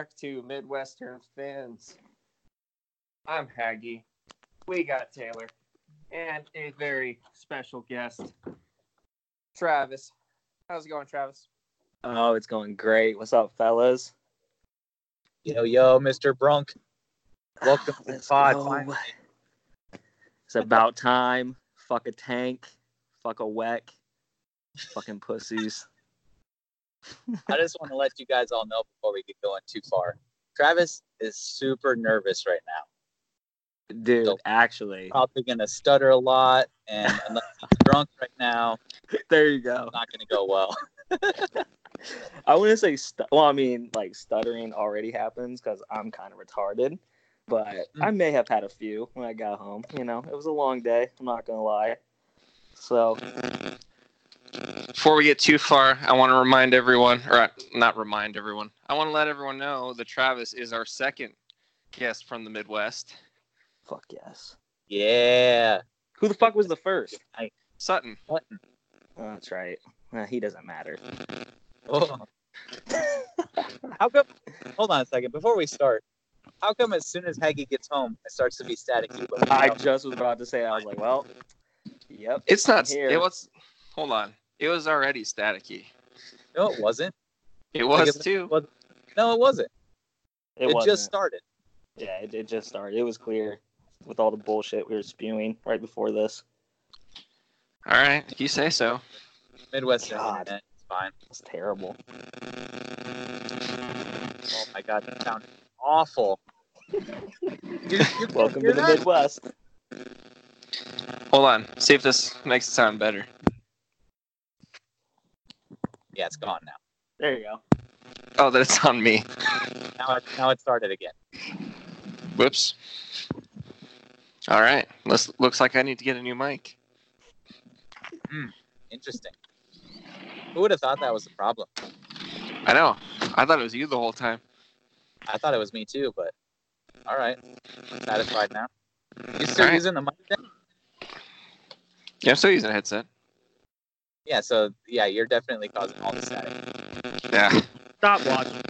Hey, welcome back to Midwestern Fins. I'm Haggy. We got Taylor and a very special guest, Travis. How's it going, Travis? Oh, it's going great. What's up, fellas? Yo, yo, Mr. Brunk. Ah, welcome to the pod. It's about time. Fuck a tank. Fuck a weck. Fucking pussies. I just want to let you guys all know before we get going too far. Travis is super nervous right now. Dude, Don't- actually, Probably gonna stutter a lot, and unless he's drunk right now, there you go. not gonna go well. I wouldn't say, stu- well, I mean, like stuttering already happens because I'm kind of retarded, but mm-hmm. I may have had a few when I got home. You know, it was a long day. I'm not gonna lie. So, Before we get too far, I want to remind everyone, or uh, not remind everyone, I want to let everyone know that Travis is our second guest from the Midwest. fuck yes. Yeah. Who the fuck was the first? I, Sutton. Oh, that's right. Uh, he doesn't matter. Oh. How come? Hold on a second. Before we start, how come as soon as Haggy gets home, it starts to be staticky? But I just was about to say, I was like, well, yep. It's not, Here. it was, hold on. It was already staticky. no, it wasn't. It Like, was it too. was- No, it wasn't. It, It, wasn't. just started. Yeah, it, it just started. It was clear with all the bullshit we were spewing right before this. All right, if you say so. Midwest God. internet. It's fine. It's terrible. Oh my god, that sounded awful. You- you can't Welcome hear to the that? Midwest. Hold on. See if this makes it sound better. Yeah, it's gone now. There you go. Oh, that it's on me. Now it, now it started again. Whoops. All right. Looks, looks like I need to get a new mic. Hmm. Interesting. Who would have thought that was the problem? I know. I thought it was you the whole time. I thought it was me too, but all right. Satisfied now. You still Alright. using the mic then? Yeah, I'm still using a headset. Yeah, so yeah, you're definitely causing all the static. Yeah. Stop watching.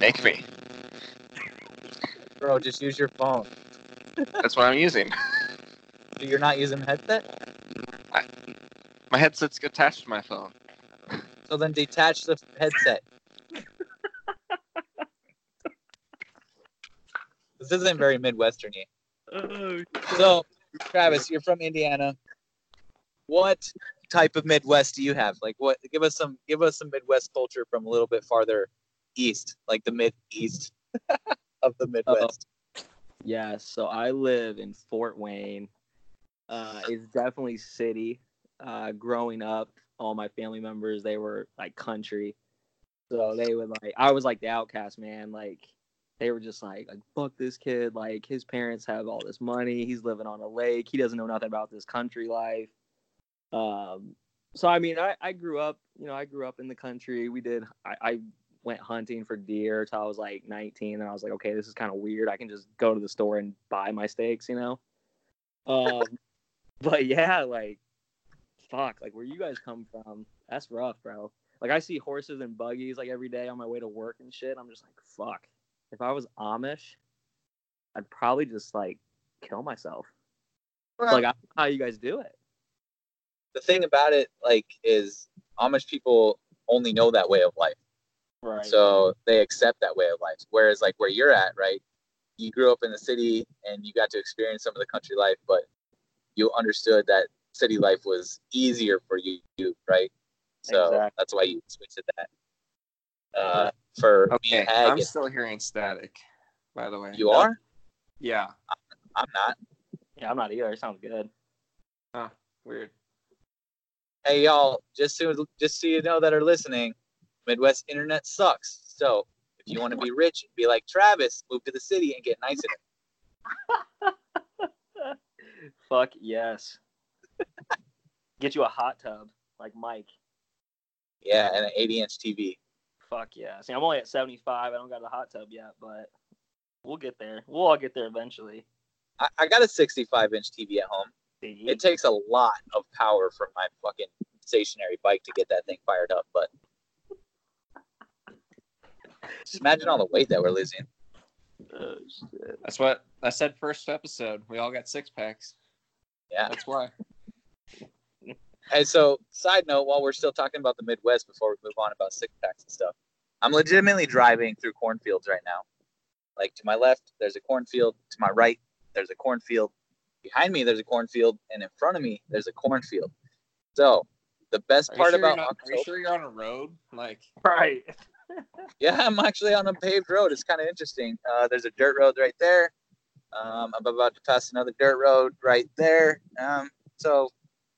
Make me. Bro, just use your phone. That's what I'm using. So You're not using the headset? My headset's attached to my phone. So then detach the headset. this isn't very Midwesterny. Oh, so, Travis, you're from Indiana. What type of Midwest do you have? Like, what? Give us some. Give us some Midwest culture from a little bit farther east, like the mid east of the Midwest. Yeah, so I live in Fort Wayne. Uh, it's definitely city. Uh, growing up, all my family members they were like country, so they would like I was like the outcast man. Like they were just like like fuck this kid. Like his parents have all this money. He's living on a lake. He doesn't know nothing about this country life. Um, so I mean, I I grew up. You know, I grew up in the country. We did. I, I went hunting for deer till I was like 19, and I was like, okay, this is kind of weird. I can just go to the store and buy my steaks, you know. Um, but yeah, like, fuck, like where you guys come from, that's rough, bro. Like I see horses and buggies like every day on my way to work and shit. I'm just like, fuck. If I was Amish, I'd probably just like kill myself. Like I don't know how you guys do it. The thing about it, like, is Amish people only know that way of life, Right. so they accept that way of life. Whereas, like, where you're at, right? You grew up in the city and you got to experience some of the country life, but you understood that city life was easier for you, right? So Exactly. that's why you switched to that. Uh, for me Okay. and Hag, I'm it's- still hearing static, by the way. you are. Yeah. I'm not. yeah, I'm not either. It sounds good. Huh. Weird. Hey y'all, just so just so you know that are listening, Midwest internet sucks. So if you want to be rich and be like Travis, move to the city and get nice. Fuck yes. Get you a hot tub like Mike. Yeah, and an 80 inch TV. Fuck yeah. See, I'm only at 75. I don't got a hot tub yet, but we'll get there. We'll all get there eventually. I, I got a 65 inch TV at home. See? It takes a lot of power from my fucking stationary bike to get that thing fired up, but Just imagine all the weight that we're losing. Oh. That's what I said first episode. We all got six packs. Yeah. That's why. Hey, so side note, while we're still talking about the Midwest before we move on about six packs and stuff, I'm legitimately driving through cornfields right now. Like to my left, there's a cornfield. To my right, there's a cornfield. Behind me, there's a cornfield, and in front of me, there's a cornfield. So, the best Are part sure about you're are you sure you're on a road? Like, Right. yeah, I'm actually on a paved road. It's kind of interesting. Uh, there's a dirt road right there. Um, I'm about to pass another dirt road right there. Um, so,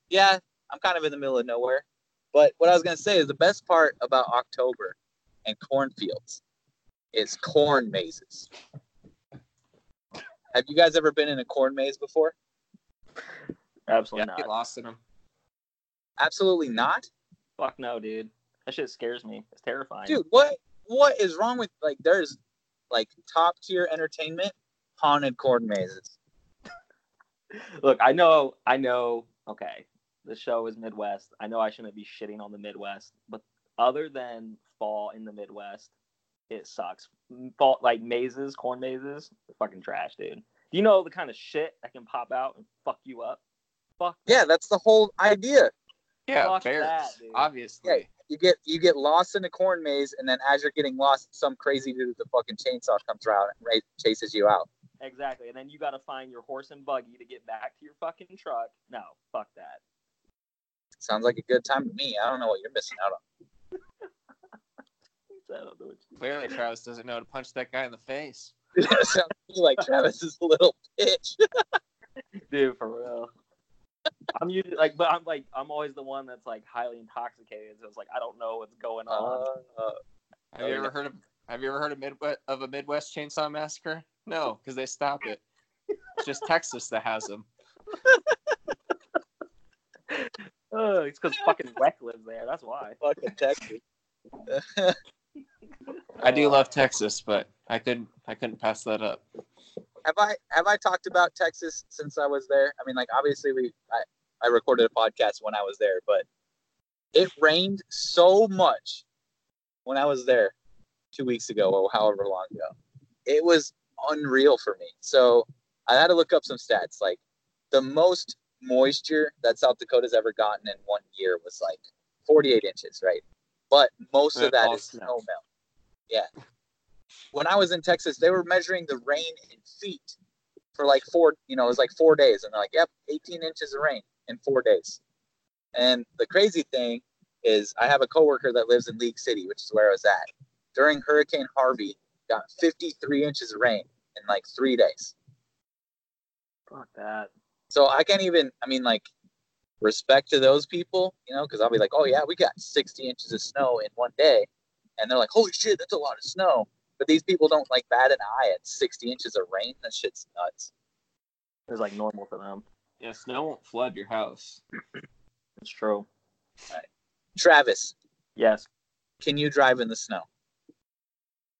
yeah, I'm kind of in the middle of nowhere. But what I was gonna say is the best part about October and cornfields is corn mazes. Have you guys ever been in a corn maze before? Absolutely yeah, not. get lost in them. Absolutely not, Fuck no, dude. That shit scares me. It's terrifying. dude. What what is wrong with like? There's like top tier entertainment haunted corn mazes. Look, I know, I know. Okay, the show is Midwest. I know I shouldn't be shitting on the Midwest, but other than fall in the Midwest, it sucks. Fall like mazes, corn mazes, fucking trash, dude. Do you know the kind of shit that can pop out and fuck you up? Fuck. Yeah, that's the whole idea. Yeah, Fuck bears. that, obviously. Yeah, you get you get lost in a corn maze, and then as you're getting lost, some crazy dude with a fucking chainsaw comes around and ra- chases you out. Exactly. And then you got to find your horse and buggy to get back to your fucking truck. No, fuck that. Sounds like a good time to me. I don't know what you're missing out on. I don't know what you- Clearly, Travis doesn't know how to punch that guy in the face. Sounds like Travis is a little bitch. dude for real i'm usually like but i'm like i'm always the one that's like highly intoxicated so it's like i don't know what's going on Uh, Have Oh, you yeah. ever heard of Have you ever heard of Midwest of a Midwest Chainsaw Massacre? No, because they stopped it. It's just Texas that has them. Ugh, it's because fucking Weck lives there that's why fucking Texas. I do love Texas, but I couldn't I couldn't pass that up. have I have I talked about Texas since I was there? I mean, like obviously we I, I recorded a podcast when I was there, but it rained so much when I was there two weeks ago or however long ago. It was unreal for me. So I had to look up some stats. Like the most moisture that South Dakota's ever gotten in one year was like 48 inches, right? But most of that is snow melt. Yeah. When I was in Texas, they were measuring the rain in feet for like four, you know, it was like four days. And they're like, yep, 18 inches of rain in four days. And the crazy thing is, I have a coworker that lives in League City, which is where I was at. During Hurricane Harvey, got 53 inches of rain in like three days. fuck that So I can't even, I mean, like, respect to those people, you know, because I'll be like, oh, yeah, we got 60 inches of snow in one day. And they're like, holy shit, that's a lot of snow. But these people don't like bat an eye at 60 inches of rain. That shit's nuts. it's like normal for them Yeah, snow won't flood your house. That's true Travis, yes can you drive in the snow?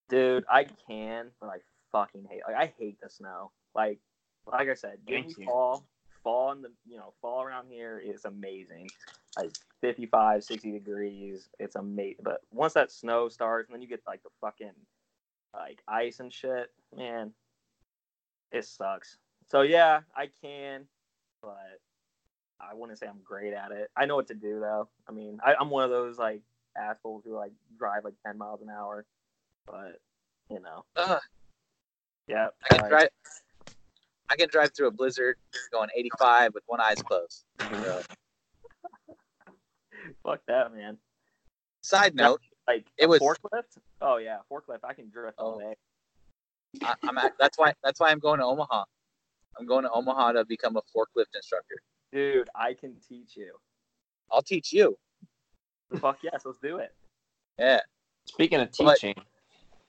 dude i can but i fucking hate like i hate the snow like like i said Thank you. fall fall in the you know fall around here is amazing like 55 60 degrees. It's amazing but once that snow starts and then you get like the fucking like ice and shit man it sucks. So yeah i can but i wouldn't say i'm great at it. I know what to do though. I mean I, i'm one of those like assholes who like drive like 10 miles an hour but you know. Yeah I can drive. I can drive through a blizzard going 85 with one eye's closed. Mm-hmm. So, fuck that man side note, like It was- forklift oh yeah forklift i can drift all Oh. day I, I'm at, that's why that's why I'm going to Omaha. I'm going to Omaha to become a forklift instructor. dude i can teach you I'll teach you. fuck yes let's do it Yeah. Speaking of But- teaching,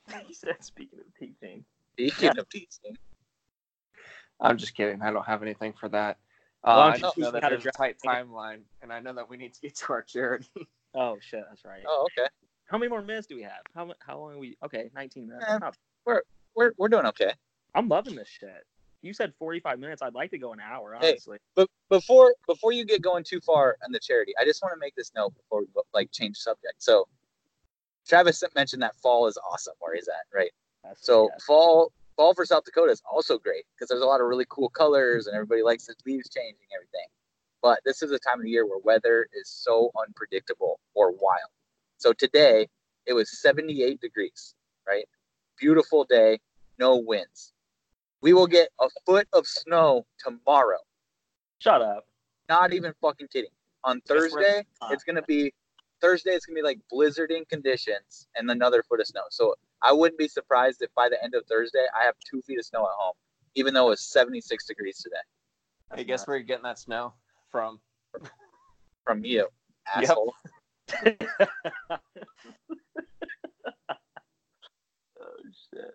he said speaking of teaching Speaking of teaching, I'm just kidding. I don't have anything for that. Why Uh, don't I just know me that how there's a drive? tight timeline, and I know that we need to get to our charity. oh shit that's right oh okay, how many more minutes do we have how, how long are we okay 19 minutes Eh. Not- we're we're doing okay. i'm loving this shit you said 45 minutes i'd like to go an hour Hey. honestly But before before you get going too far on the charity, I just want to make this note before we like change subject. So Travis mentioned that fall is awesome where he's at, right? That's- So yeah. fall fall for South Dakota is also great because there's a lot of really cool colors and everybody likes the leaves changing everything. But this is a time of the year where weather is so unpredictable or wild. So today it was 78 degrees, right? Beautiful day, no winds. We will get a foot of snow tomorrow. shut up. Not even fucking kidding. On Thursday, it's gonna be Thursday. It's gonna be like blizzarding conditions and another foot of snow. So I wouldn't be surprised if by the end of Thursday I have two feet of snow at home, even though it was 76 degrees today. I guess where you're getting that snow from. From you, Yep. asshole. oh shit.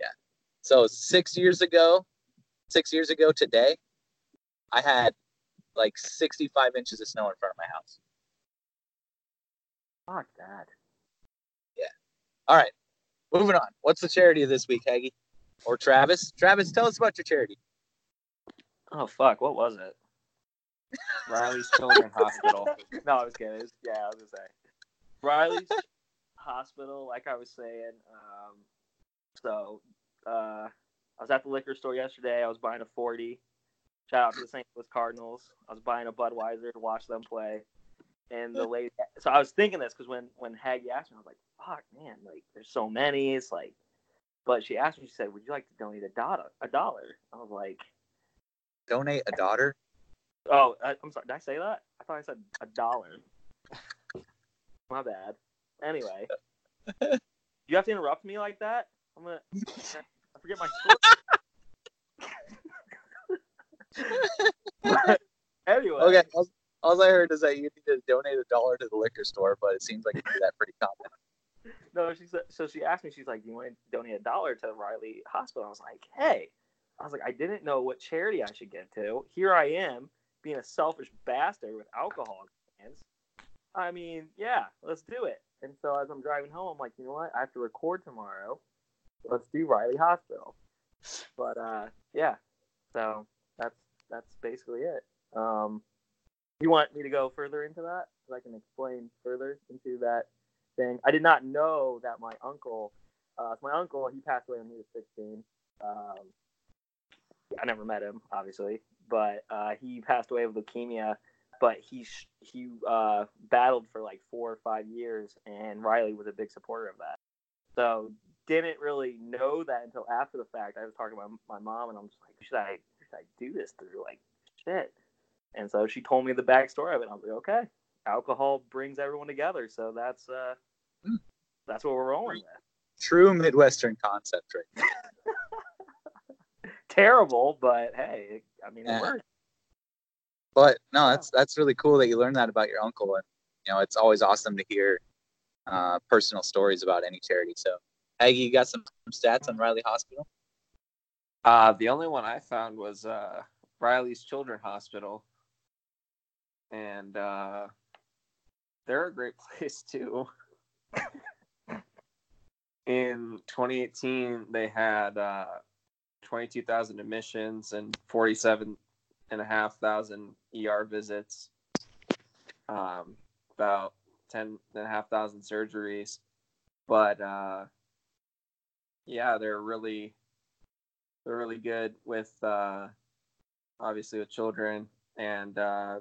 Yeah. So six years ago, six years ago today, I had like 65 inches of snow in front of my house. Fuck that. All right, moving on. What's the charity of this week, Haggy? Or Travis? Travis, tell us about your charity. Oh fuck, what was it? Riley's Children's Hospital. No, I was kidding. Was- yeah, I was gonna say Riley's hospital. Like I was saying, um, so uh, I was at the liquor store yesterday. I was buying a forty. Shout out to the St. Louis Cardinals. I was buying a Budweiser to watch them play. And the lady, so I was thinking this because when when Haggy asked me, I was like, "Fuck, man! Like, there's so many. It's like." But she asked me, she said, "Would you like to donate a dollar?" A dollar. I was like, Donate a daughter. Oh, I, I'm sorry. Did I say that? I thought I said a dollar. My bad. Anyway, you have to interrupt me like that. I'm gonna. I forget my anyway, Okay. All, I heard is that you need to donate a dollar to the liquor store, but it seems like you do that pretty common. no, she said. So she asked me. She's like, "Do you want to donate a dollar to Riley Hospital?" I was like, "Hey," I was like, "I didn't know what charity I should get to. Here I am, being a selfish bastard with alcohol cans. I mean, yeah, let's do it." And so as I'm driving home, I'm like, you know what? I have to record tomorrow. Let's do Riley Hospital. But uh, yeah, so that's that's basically it. Um, you want me to go further into that? So I can explain further into that thing. I did not know that my uncle, uh, my uncle, he passed away when he was 16. Um, I never met him, obviously, but uh, he passed away of leukemia. But he he uh, battled for like four or five years, and Riley was a big supporter of that. So didn't really know that until after the fact. I was talking my, my mom, and I'm just like, should I should I do this through like shit? And so she told me the backstory of it. I was like, okay, alcohol brings everyone together, so that's uh, Hmm. that's what we're rolling with. True Midwestern concept, right? Terrible, but hey, it, I mean, it Yeah. worked. But no, that's that's really cool that you learned that about your uncle, and you know it's always awesome to hear uh, personal stories about any charity. So, Haggy, you got some stats on Riley Hospital? Uh, the only one I found was uh, Riley's Children Hospital, and uh, they're a great place too. In 2018, they had uh, 22,000 admissions and 47 and a half thousand ER visits, um, about 10 and a half thousand surgeries. But uh, yeah, they're really they're really good with uh, obviously with children and uh,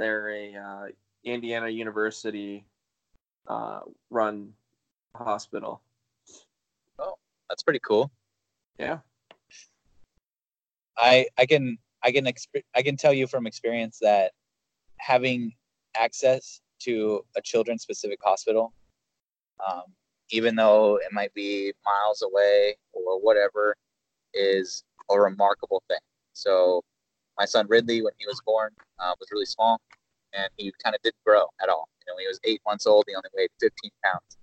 they're a uh, indiana university uh, run hospital Oh, That's pretty cool. yeah I I can I can exp- I can tell you from experience that having access to a children's specific hospital, um, even though it might be miles away or whatever, is a remarkable thing. So my son Ridley, when he was born, uh, was really small, and he kind of didn't grow at all. You know, when he was eight months old, he only weighed 15 pounds,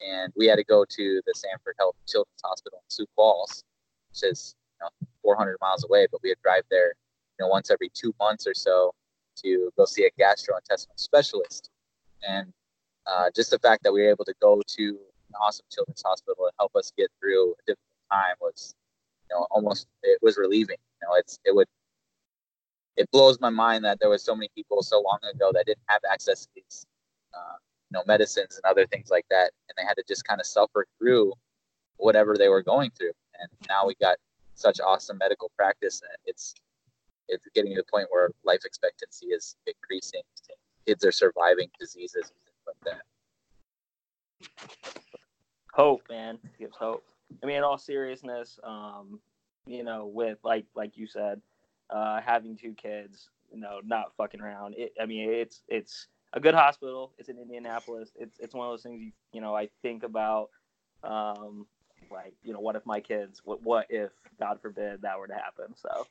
and we had to go to the Sanford Health Children's Hospital in Sioux Falls, which is you know 400 miles away, but we would drive there, you know, once every two months or so to go see a gastrointestinal specialist. And uh, just the fact that we were able to go to an awesome children's hospital and help us get through a difficult time was, you know, almost it was relieving. You know, it's it would it blows my mind that there was so many people so long ago that didn't have access to these uh, you know medicines and other things like that, and they had to just kind of suffer through whatever they were going through. And now we got such awesome medical practice it's it's getting to the point where life expectancy is increasing. Kids are surviving diseases and things like that. Hope, man, gives hope. I mean, in all seriousness, um, you know, with like like you said, uh, having two kids, you know, not fucking around. It, I mean, it's it's a good hospital. It's in Indianapolis. It's it's one of those things you you know I think about. Um, like you know, what if my kids? What what if God forbid that were to happen? So,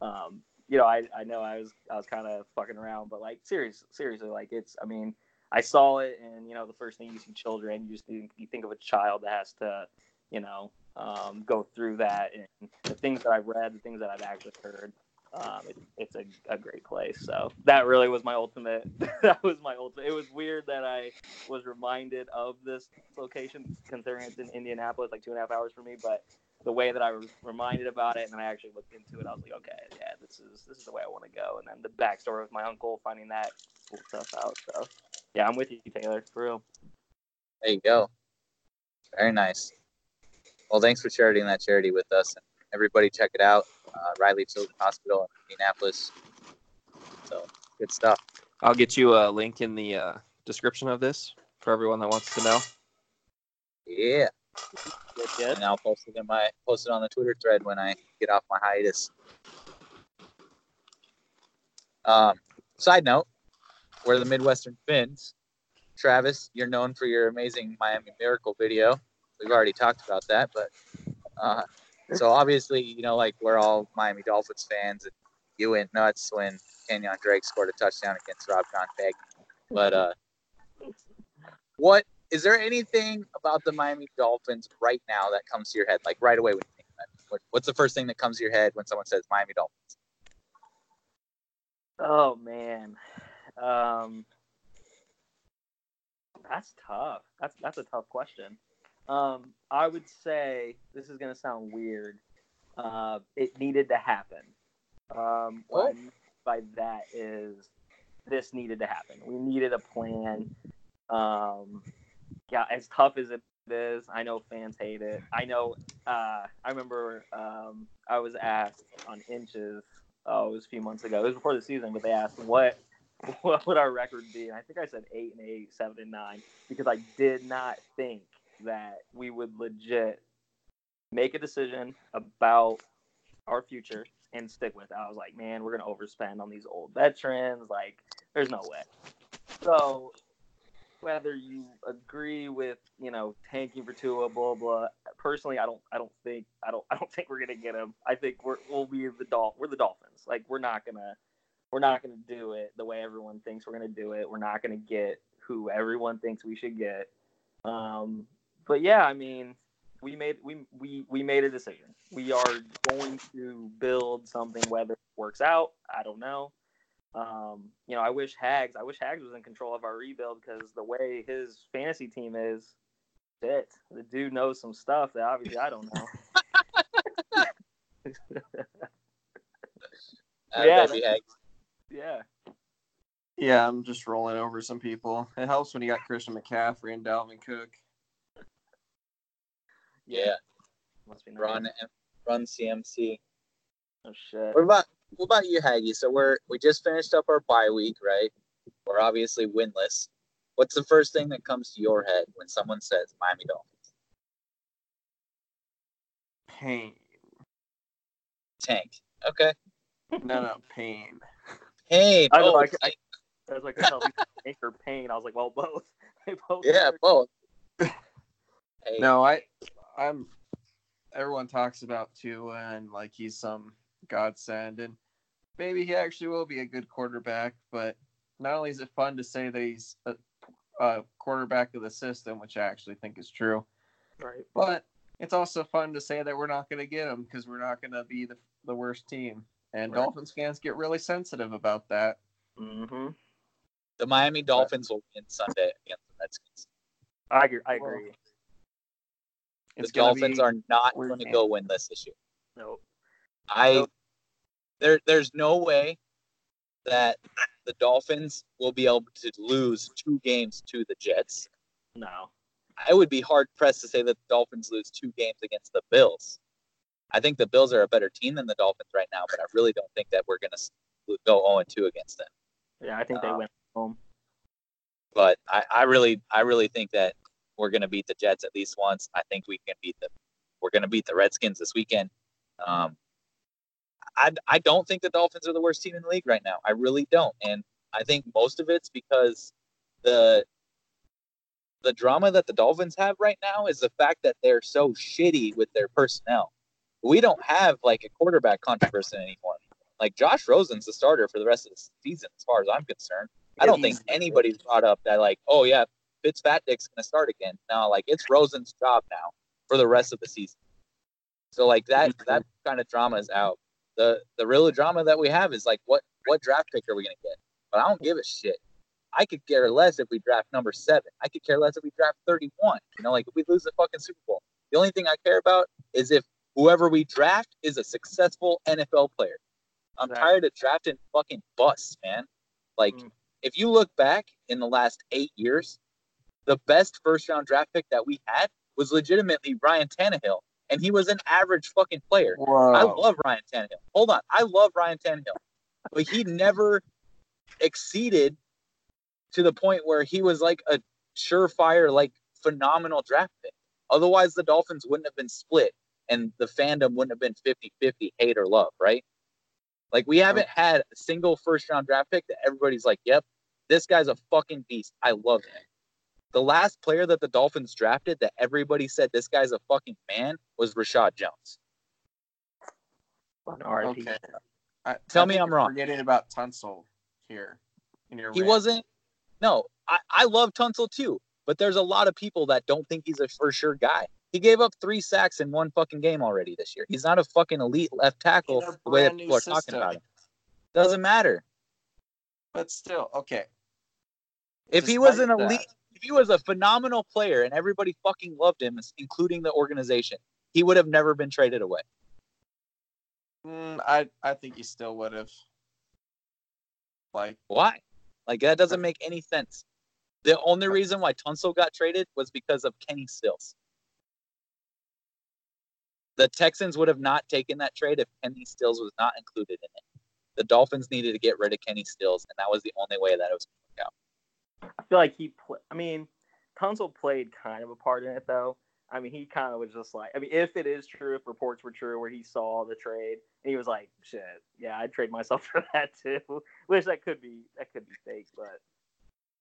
um, you know, I I know I was I was kind of fucking around, but like serious seriously, like it's I mean. I saw it, and you know, the first thing you see children, you just think, you think of a child that has to, you know, um, go through that, and the things that I've read, the things that I've actually heard, um, it, it's a, a great place. So that really was my ultimate. that was my ultimate. It was weird that I was reminded of this location, considering it's in Indianapolis, like two and a half hours for me. But the way that I was reminded about it, and I actually looked into it, I was like, okay, yeah, this is this is the way I want to go. And then the backstory of my uncle finding that cool stuff out. So yeah, I'm with you, Taylor, for real. There you go. Very nice. Well, thanks for sharing that charity with us. Everybody, check it out uh, Riley Children's Hospital in Indianapolis. So good stuff. I'll get you a link in the uh, description of this for everyone that wants to know. Yeah. Good, good. And I'll post it in my post it on the Twitter thread when I get off my hiatus. Um, side note, we're the Midwestern Fins. Travis, you're known for your amazing Miami Miracle video. We've already talked about that, but uh, so obviously, you know, like we're all Miami Dolphins fans, and you went nuts when Kenyan Drake scored a touchdown against Rob Gronkowski. But uh, what is there anything about the Miami Dolphins right now that comes to your head, like right away when you think that? What, what's the first thing that comes to your head when someone says Miami Dolphins? Oh man, um, that's tough. That's that's a tough question. Um, I would say this is gonna sound weird. Uh, it needed to happen. Um, what I mean by that is this needed to happen. We needed a plan. Um, yeah, as tough as it is, I know fans hate it. I know. Uh, I remember um, I was asked on inches. Oh, it was a few months ago. It was before the season, but they asked what what would our record be, and I think I said eight and eight, seven and nine, because I did not think that we would legit make a decision about our future and stick with it. I was like, man, we're gonna overspend on these old veterans. Like, there's no way. So whether you agree with you know tanking for Tua, blah blah. Personally, I don't. I don't think. I don't. I don't think we're gonna get him. I think we're we'll be the Dol. We're the Dolphins. Like we're not gonna. We're not gonna do it the way everyone thinks we're gonna do it. We're not gonna get who everyone thinks we should get. Um, but yeah, I mean, we made we we we made a decision. We are going to build something. Whether it works out, I don't know. Um, you know, I wish Hags. I wish Hags was in control of our rebuild because the way his fantasy team is, shit, the dude knows some stuff that obviously I don't know. Uh, Yeah, that'd be Hags. yeah, Yeah, I'm just rolling over some people. It helps when you got Christian McCaffrey and Dalvin Cook. Yeah, must be nice. run run CMC. Oh shit. What about what about you, Haggy? So we're we just finished up our bye week, right? We're obviously winless. What's the first thing that comes to your head when someone says Miami Dolphins? Pain. Tank. Okay. No, no, pain. Pain. I know, Oh, I- I- I was like, I tell anchor pain. I was like, well, both. They both. yeah, work. both. Hey, No, I, I'm. Everyone talks about Tua and like he's some godsend, and maybe he actually will be a good quarterback. But not only is it fun to say that he's a, a quarterback of the system, which I actually think is true, Right. but it's also fun to say that we're not going to get him because we're not going to be the the worst team. And Right. Dolphins fans get really sensitive about that. Mm-hmm. the Miami Dolphins will win Sunday against the Redskins. I agree. I agree. The It's gonna Dolphins be- are not going to go winless this year. Nope. I Nope. there there's no way that the Dolphins will be able to lose two games to the Jets. No. I would be hard pressed to say that the Dolphins lose two games against the Bills. I think the Bills are a better team than the Dolphins right now, but I really don't think that we're going to go 0 2 against them. Yeah, I think they Uh, went home. But I, I really, I really think that we're going to beat the Jets at least once. I think we can beat them. We're going to beat the Redskins this weekend. Um, I, I don't think the Dolphins are the worst team in the league right now. I really don't, and I think most of it's because the the drama that the Dolphins have right now is the fact that they're so shitty with their personnel. We don't have like a quarterback controversy anymore. Like Josh Rosen's the starter for the rest of the season, as far as I'm concerned. I don't think anybody's brought up that like, oh yeah, Fitzpatrick's gonna start again. Now, like it's Rosen's job now for the rest of the season. So like that that kind of drama is out. The the real drama that we have is like what what draft pick are we gonna get? But I don't give a shit. I could care less if we draft number seven. I could care less if we draft 31. You know, like if we lose the fucking Super Bowl. The only thing I care about is if whoever we draft is a successful NFL player. I'm Exactly. tired of drafting fucking busts, man. Like, Mm. if you look back in the last eight years, the best first round draft pick that we had was legitimately Ryan Tannehill, and he was an average fucking player. Whoa. I love Ryan Tannehill. Hold on, I love Ryan Tannehill, but he never exceeded to the point where he was like a surefire, like phenomenal draft pick. Otherwise, the Dolphins wouldn't have been split, and the fandom wouldn't have been 50-50 hate or love, right? Like we haven't had a single first round draft pick that everybody's like, "Yep, this guy's a fucking beast. I love him." The last player that the Dolphins drafted that everybody said this guy's a fucking man was Reshad Jones. Okay. I, Tell I me I'm wrong. Forgetting about Tunsil here. In your He rant. wasn't. No, I, I love Tunsil too, but there's a lot of people that don't think he's a for sure guy. He gave up three sacks in one fucking game already this year. He's not a fucking elite left tackle the way that people are talking about him. Doesn't matter. But still, okay. If he was an Despite that- elite, if he was a phenomenal player and everybody fucking loved him, including the organization, he would have never been traded away. Mm, I I think he still would have. Like, Why? Like that doesn't make any sense. The only reason why Tunsil got traded was because of Kenny Stills. The Texans would have not taken that trade if Kenny Stills was not included in it. The Dolphins needed to get rid of Kenny Stills, and that was the only way that it was going to work out. I feel like he. Pl- I mean, Tunsil played kind of a part in it, though. I mean, he kind of was just like. I mean, if it is true, if reports were true, where he saw the trade and he was like, "Shit, yeah, I'd trade myself for that too." Which that could be that could be fake, but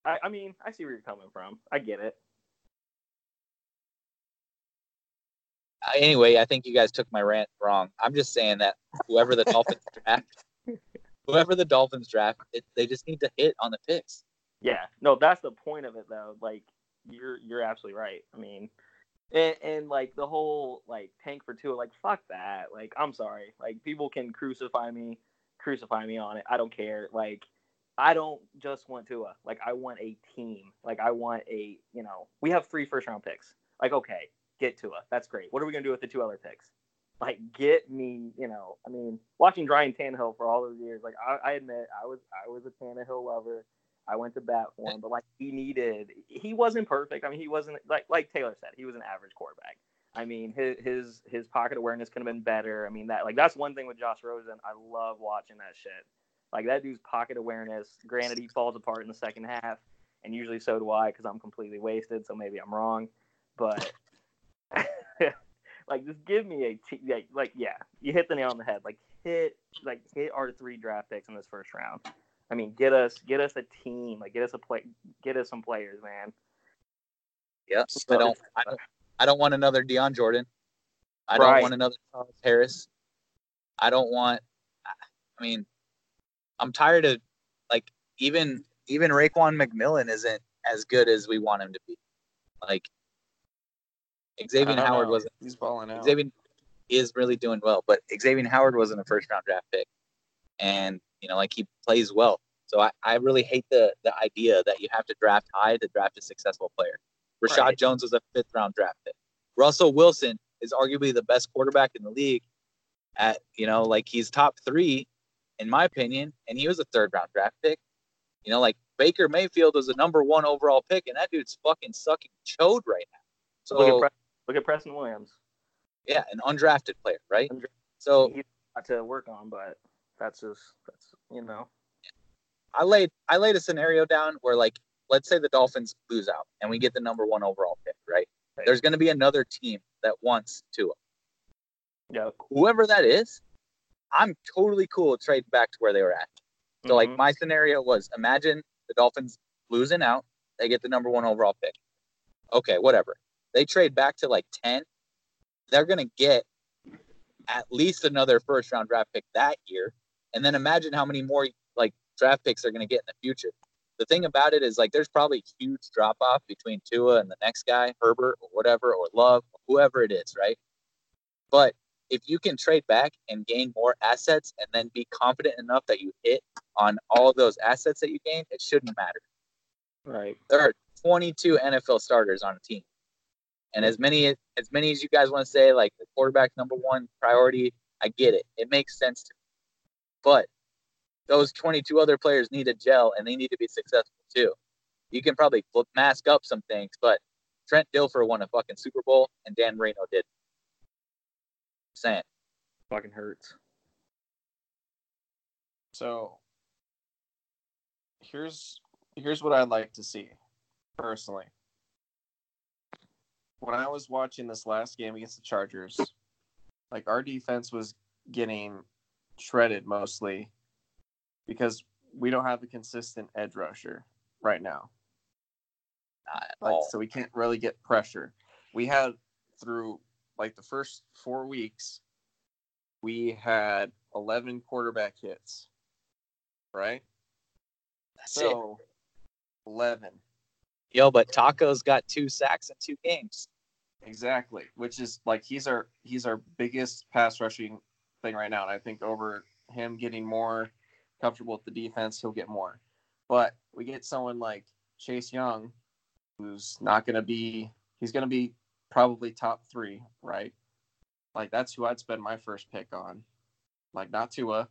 I, I mean, I see where you're coming from. I get it. Uh, Anyway, I think you guys took my rant wrong. I'm just saying that whoever the Dolphins draft, whoever the Dolphins draft, it, they just need to hit on the picks. Yeah, no, that's the point of it though. Like you're you're absolutely right. I mean, and, and like the whole like tank for Tua, like fuck that. Like I'm sorry. Like people can crucify me, crucify me on it. I don't care. Like I don't just want Tua. Like I want a team. Like I want a you know we have three first round picks. Like okay, get Tua. That's great. What are we gonna do with the two other picks? Like get me, you know. I mean, watching Ryan Tannehill for all those years, like I, I admit I was I was a Tannehill lover. I went to bat for eh. him, but like he needed, he wasn't perfect. I mean, he wasn't like like Taylor said, he was an average quarterback. I mean, his his his pocket awareness could have been better. I mean, that like that's one thing with Josh Rosen. I love watching that shit. Like that dude's pocket awareness. Granted, he falls apart in the second half, and usually so do I because I'm completely wasted. So maybe I'm wrong, but like just give me a t- like, like yeah, you hit the nail on the head. Like hit like hit our three draft picks in this first round. I mean, get us get us a team, like get us a play, get us some players, man. Yes, I don't, I don't, I don't want another Dion Jordan. I don't want another Charles Harris. I don't want. I mean, I'm tired of like even even Raekwon McMillan isn't as good as we want him to be. Like Xavier Howard know. wasn't. He's balling out. Xavier is really doing well, but Xavier Howard wasn't a first round draft pick, and you know, like he plays well. So I, I really hate the the idea that you have to draft high to draft a successful player. Reshad Right. Jones was a fifth round draft pick. Russell Wilson is arguably the best quarterback in the league. At you know, like he's top three, in my opinion, and he was a third round draft pick. You know, like Baker Mayfield was a number one overall pick, and that dude's fucking sucking chode right now. So look, at Pre- look at Preston Williams. yeah, an undrafted player, right? So He's got to work on, but that's just that's you know. I laid I laid a scenario down where like let's say the Dolphins lose out and we get the number one overall pick, right? Right. There's going to be another team that wants Tua. Yep. Whoever that is, I'm totally cool with trading back to where they were at. So like Mhm. my scenario was imagine the Dolphins losing out, they get the number one overall pick. Okay, whatever. They trade back to like ten, they're gonna get at least another first round draft pick that year. And then imagine how many more like draft picks they're gonna get in the future. The thing about it is like there's probably a huge drop off between Tua and the next guy, Herbert or whatever, or Love, or whoever it is, right? But if you can trade back and gain more assets and then be confident enough that you hit on all of those assets that you gain, it shouldn't matter. right. There are 22 NFL starters on a team, and as many as many as you guys want to say, like the quarterback number one priority, I get it. It makes sense to me. But those 22 other players need a gel, and they need to be successful too. You can probably flip, mask up some things, but Trent Dilfer won a fucking Super Bowl, and Dan Marino did. Saying. Fucking hurts. So here's here's what I'd like to see personally. When I was watching this last game against the Chargers, like our defense was getting shredded mostly because we don't have a consistent edge rusher right now. Not at Like all. so we can't really get pressure. We had through like the first 4 weeks we had 11 quarterback hits. Right? That's it. So, 11. Yo, but Taco's got two sacks in two games. Exactly. Which is like he's our he's our biggest pass rushing thing right now. And I think over him getting more comfortable with the defense, he'll get more. But we get someone like Chase Young, who's not gonna be he's gonna be probably top three, right? Like that's who I'd spend my first pick on. Like not Tua.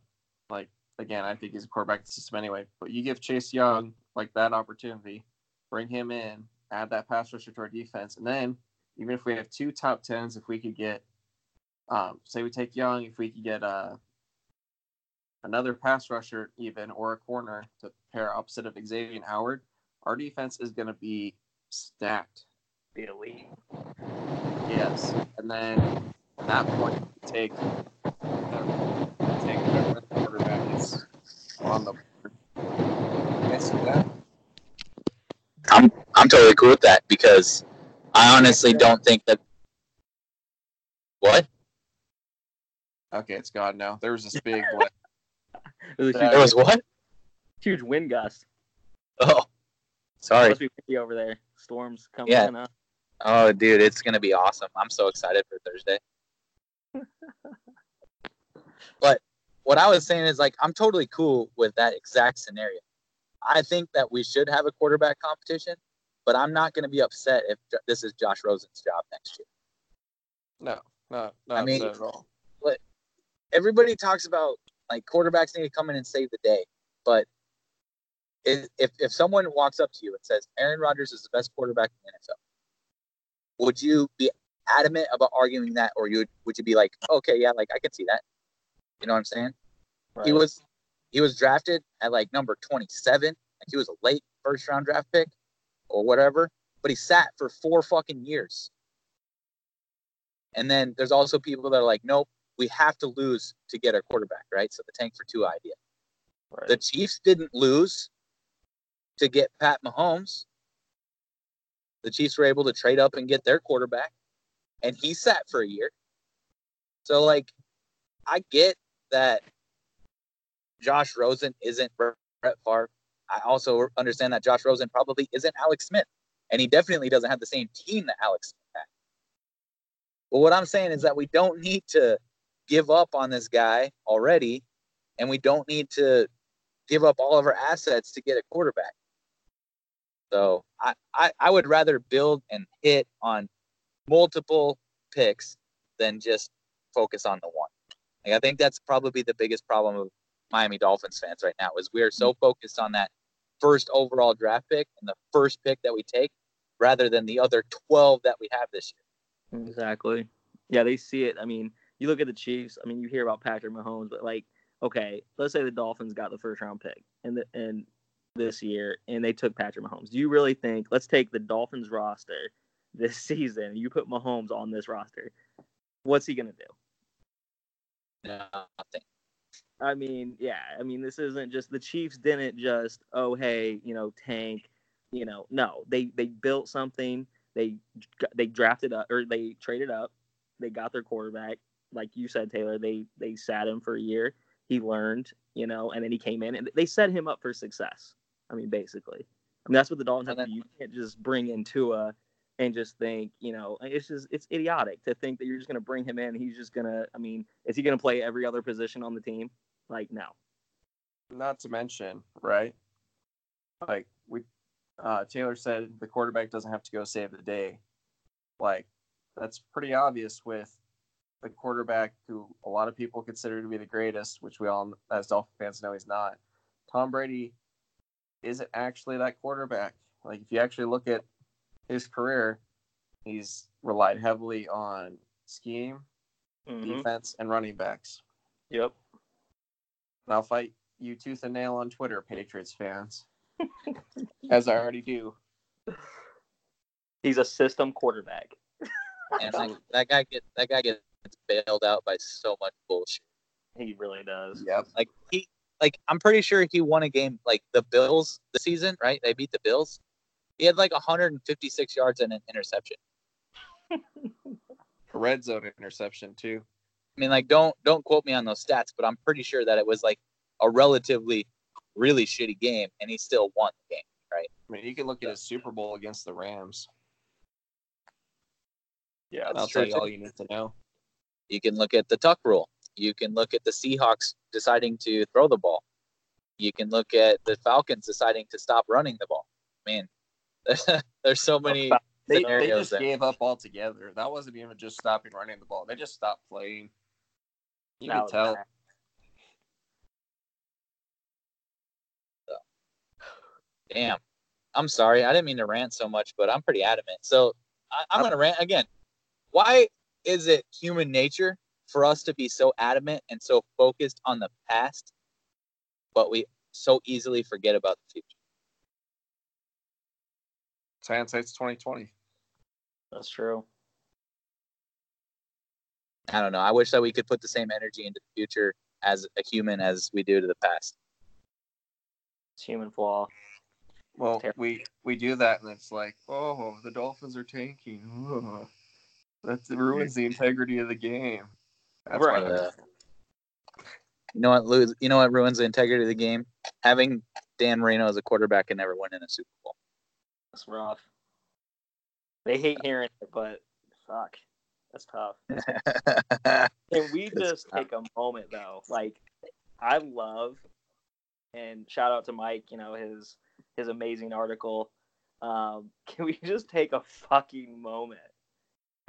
Like again, I think he's a quarterback system anyway. But you give Chase Young like that opportunity, bring him in, add that pass rusher to our defense, and then even if we have two top tens, if we could get, um, say we take Young, if we could get uh, another pass rusher even or a corner to pair opposite of Xavier and Howard, our defense is going to be stacked. Be elite. Yes, and then at that point, take uh, take whatever the quarterback is on the board. Can I see that? I'm I'm totally cool with that because I honestly don't think that. What? Okay, it's gone now. There was this big like, It was There huge, There was what? huge wind gust. Oh, sorry. Must be windy over there. Storms coming Yeah. Huh? Oh, dude, it's gonna be awesome. I'm so excited for Thursday. but what I was saying is like I'm totally cool with that exact scenario. I think that we should have a quarterback competition, but I'm not going to be upset if this is Josh Rosen's job next year. no, no, not I mean- at all. Everybody talks about like quarterbacks need to come in and save the day, but if if, someone walks up to you and says Aaron Rodgers is the best quarterback in the NFL, would you be adamant about arguing that, or you would, would you be like, okay, yeah, like I can see that. You know what I'm saying? He was he was drafted at like number 27. Like he was a late first round draft pick or whatever, but he sat for four fucking years. And then there's also people that are like, nope, we have to lose to get our quarterback, right? So the tank for Tua idea. Right. The Chiefs didn't lose to get Pat Mahomes. The Chiefs were able to trade up and get their quarterback, and he sat for a year. So, like, I get that Josh Rosen isn't Brett Favre. I also understand that Josh Rosen probably isn't Alex Smith, and he definitely doesn't have the same team that Alex Smith had. But what I'm saying is that we don't need to give up on this guy already, and we don't need to give up all of our assets to get a quarterback. So I, I, I would rather build and hit on multiple picks than just focus on the one. Like I think that's probably the biggest problem of Miami Dolphins fans right now is we are so mm-hmm. focused on that first overall draft pick and the first pick that we take rather than the other 12 that we have this year. Exactly. Yeah, they see it. I mean, you look at the Chiefs. I mean, you hear about Patrick Mahomes, but like, okay, let's say the Dolphins got the first round pick and the, and this year, and they took Patrick Mahomes. Do you really think? Let's take the Dolphins roster this season. You put Mahomes on this roster. What's he gonna do? Nothing. I mean, yeah. I mean, this isn't just the Chiefs didn't just oh hey you know tank, you know no they they built something. They they drafted up or they traded up. They got their quarterback. Like you said, Taylor, they they sat him for a year. He learned, you know, and then he came in and they set him up for success. I mean, basically. I mean, that's what the Dolphins have to do. You can't just bring in Tua and just think, you know, it's just it's idiotic to think that you're just gonna bring him in. He's just gonna. I mean, is he gonna play every other position on the team? Like, no. Not to mention, right? Like we, uh, Taylor said, the quarterback doesn't have to go save the day. Like that's pretty obvious with the quarterback who a lot of people consider to be the greatest, which we all, as Dolphin fans, know he's not. Tom Brady isn't actually that quarterback. Like if you actually look at his career, he's relied heavily on scheme, Mhm. defense, and running backs. Yep. And I'll fight you tooth and nail on Twitter, Patriots fans, as I already do. He's a system quarterback. And that, that guy get that guy gets bailed out by so much bullshit. He really does. Yep. Like he like I'm pretty sure he won a game like the Bills the season, right? They beat the Bills. He had like 156 yards and an interception. A red zone interception too. I mean, like don't don't quote me on those stats, but I'm pretty sure that it was like a relatively really shitty game, and he still won the game. Right? I mean, you can look at his Super Bowl against the Rams. Yeah, I'll That's tell you all you need to know. You can look at the tuck rule. You can look at the Seahawks deciding to throw the ball. You can look at the Falcons deciding to stop running the ball. Man, there's so many. They, they scenarios just there. gave up altogether. That wasn't even just stopping running the ball. They just stopped playing. You That can tell. bad. Damn. I'm sorry. I didn't mean to rant so much, but I'm pretty adamant. So I, I'm going to rant again. Why is it human nature for us to be so adamant and so focused on the past, but we so easily forget about the future? It's hindsight's twenty twenty. That's true. I don't know. I wish that we could put the same energy into the future as a human as we do to the past. It's human flaw. Well, we we do that, and it's like, oh, the Dolphins are tanking. Ugh. That ruins the integrity of the game. That's Right. why Uh, You know what? Lose, you know what ruins the integrity of the game? Having Dan Marino as a quarterback and never winning a Super Bowl. That's rough. They hate hearing it, but fuck, that's tough. Can we It's just take a moment though? Like, I love, and shout out to Mike. You know his his amazing article. Um, can we just take a fucking moment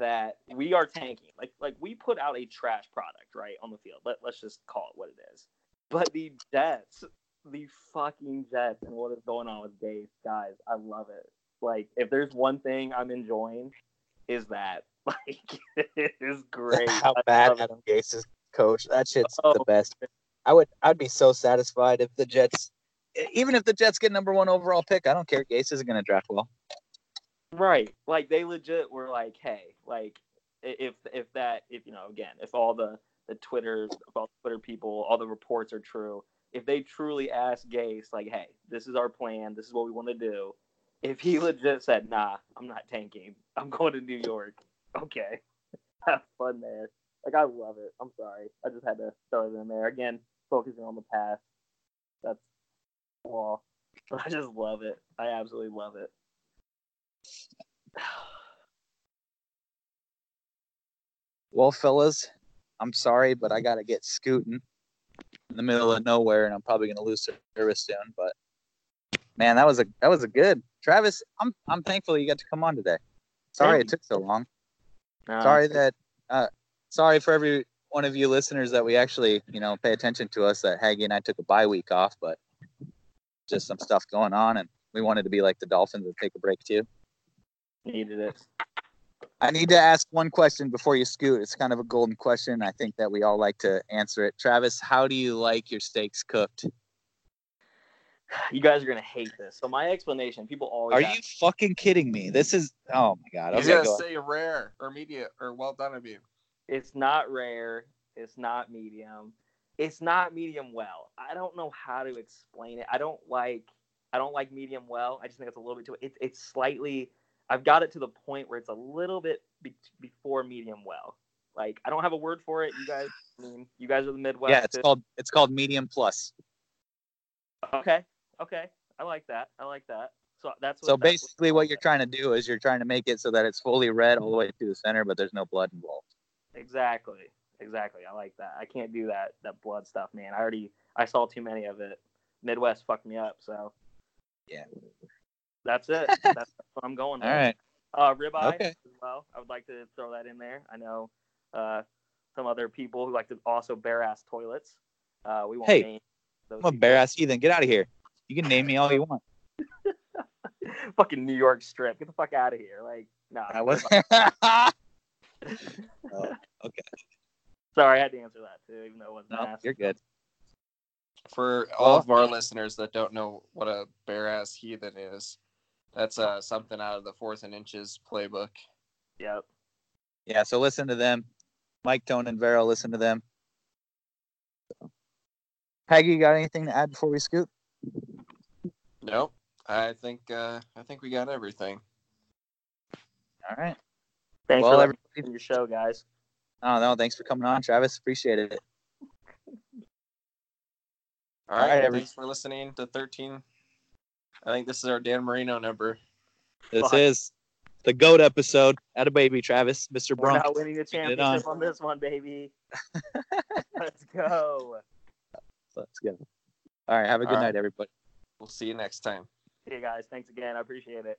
that we are tanking? Like, like we put out a trash product right on the field. Let let's just call it what it is. But the Jets, the fucking Jets, and what is going on with Gase, guys, I love it. Like, if there's one thing I'm enjoying, is that like it is great. How I bad it. Adam Gase is coach. That shit's the Oh. best. I would I'd be so satisfied if the Jets even if the Jets get number one overall pick, I don't care. Gase isn't gonna draft well. Right. Like they legit were like, hey, like if if that if you know again if all the the Twitters, all the Twitter people all the reports are true, if they truly asked Gase like, hey, this is our plan, this is what we want to do, if he legit said, nah, I'm not tanking, I'm going to New York, okay, have fun there. Like I love it. I'm sorry, I just had to throw it in there again, focusing on the past. That's well, I just love it. I absolutely love it. Well, fellas, I'm sorry, but I gotta get scooting in the middle of nowhere, and I'm probably gonna lose service soon. But man, that was a that was a good Travis. I'm I'm thankful you got to come on today. Sorry it took so long. Sorry that uh sorry for every one of you listeners that we actually you know pay attention to us that Haggy and I took a bye week off, but just some stuff going on, and we wanted to be like the Dolphins and take a break too. Needed it. I need to ask one question before you scoot. It's kind of a golden question. I think that we all like to answer it. Travis, how do you like your steaks cooked? You guys are gonna hate this. So my explanation, people always Are ask- you fucking kidding me? This is oh my god. He's Okay, gonna go say rare or medium or well done of you. it's not rare, it's not medium, it's not medium well. I don't know how to explain it. I don't like I don't like medium well. I just think it's a little bit too it, it's slightly I've got it to the point where it's a little bit be, before medium well. Like I don't have a word for it. You guys I mean you guys are the Midwest. yeah, it's too. called it's called medium plus. Okay. Okay. I like that. I like that. So that's what So that's basically, what you're trying to do is you're trying to make it so that it's fully red all the way to the center, but there's no blood involved. Exactly. Exactly. I like that. I can't do that that blood stuff, man. I already I saw too many of it. Midwest fucked me up, so Yeah. That's it. That's what I'm going with. All right. Uh ribeye Okay. as well. I would like to throw that in there. I know uh some other people who like to also bare ass toilets. Uh we won't Hey, name those I'm a people. bare ass heathen. Get out of here. You can name me all you want. Fucking New York strip. Get the fuck out of here. Like, nah. I was. Okay. Sorry, I had to answer that too, even though it wasn't no, asked. you're good. For all of our listeners that don't know what a bare ass heathen is, that's uh, something out of the fourth and inches playbook. Yep. Yeah, so listen to them. Mike, Tone, and Vero, listen to them. Haggy, you got anything to add before we scoot? Nope. I think uh, I think we got everything. All right. Thanks Well, for everybody- everything your show, guys. Oh no, thanks for coming on, Travis. Appreciate it. All All right. right, every- thanks for listening to 13. I think this is our Dan Marino number. This Fuck. is the goat episode. At a baby, Travis, Mr. Brown. We're not winning the championship on this one, baby. Let's go. Let's go. All right. Have a good All right. night, everybody. We'll see you next time. See you guys. Thanks again. I appreciate it.